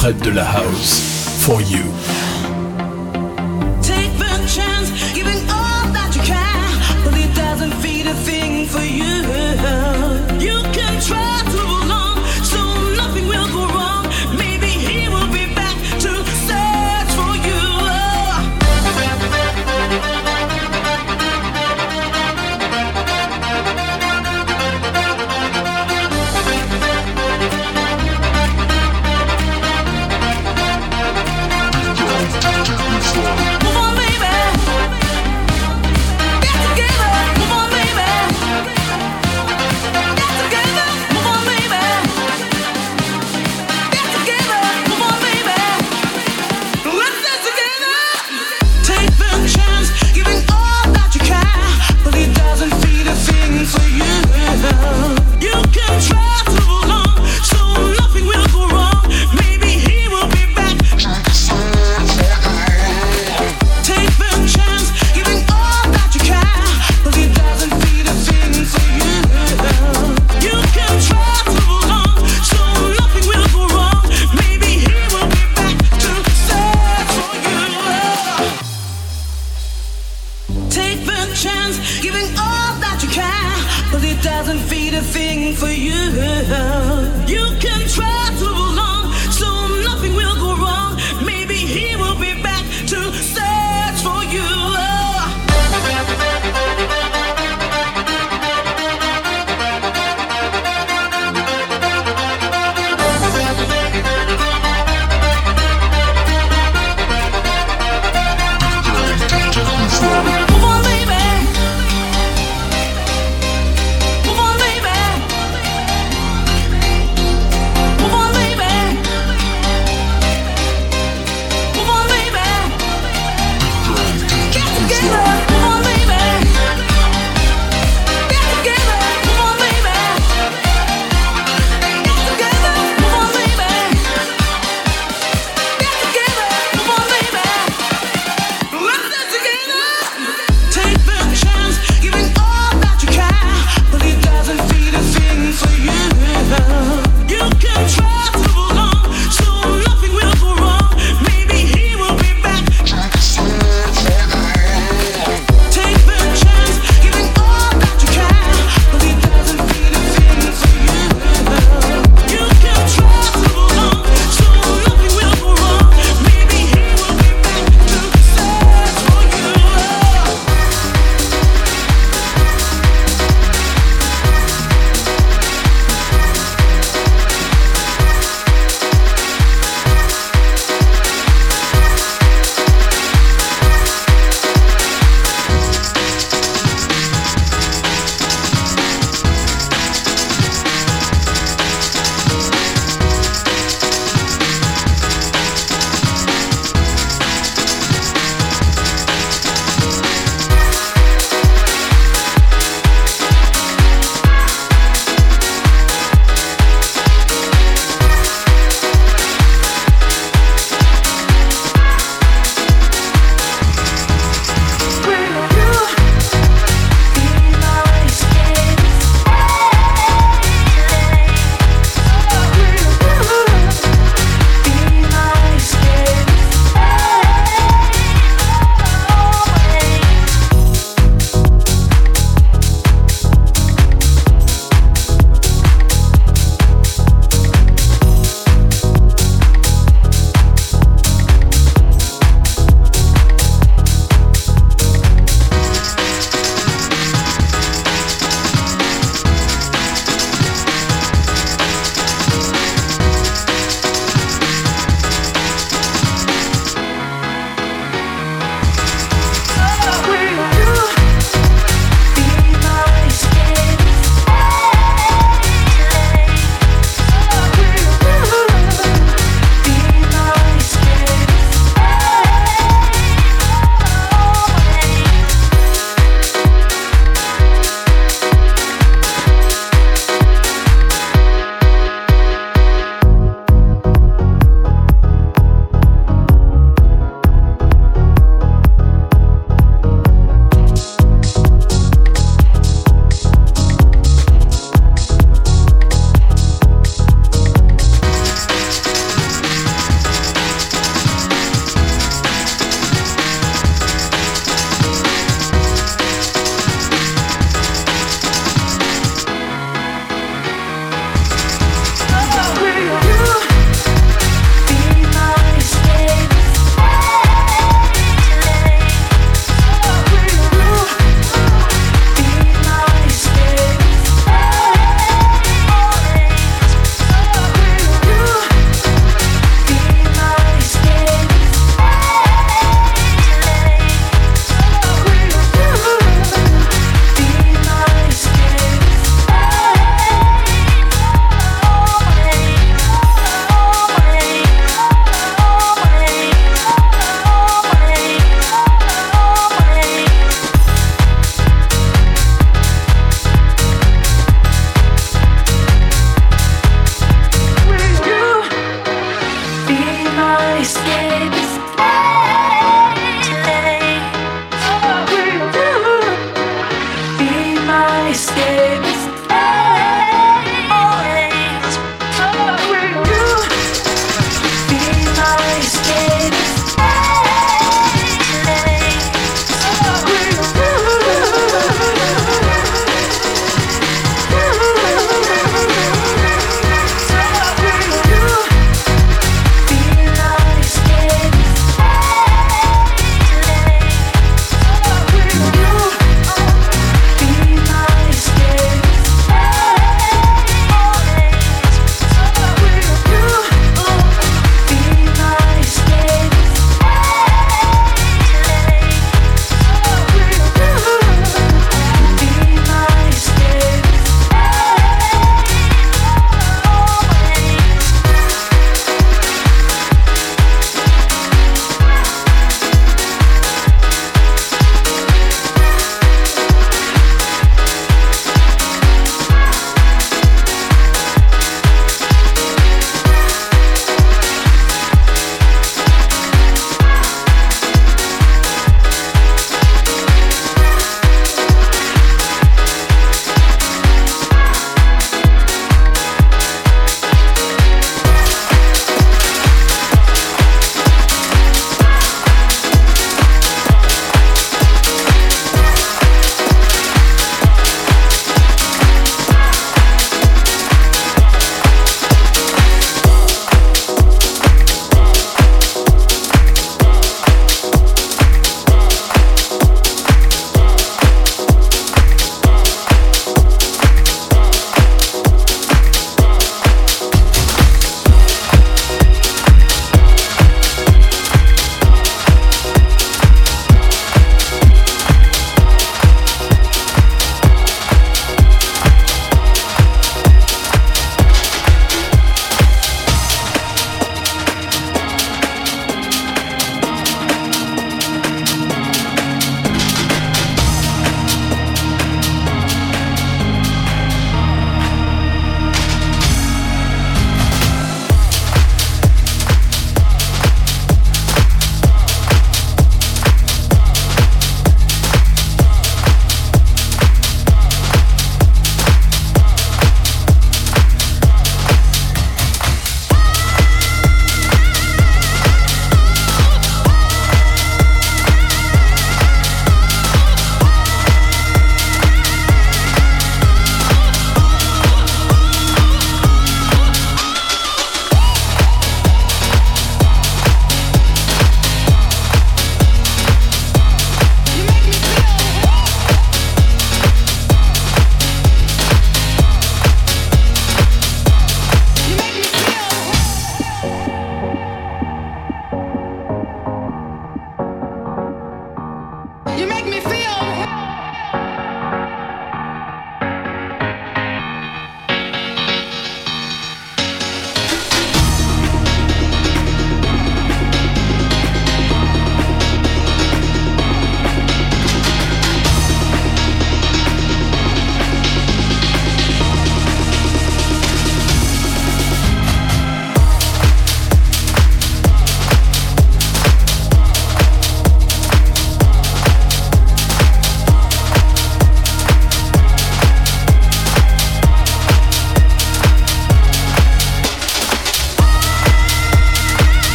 Fred de la House, for you. Take the chance, giving all that you can, but it doesn't feed a thing for you.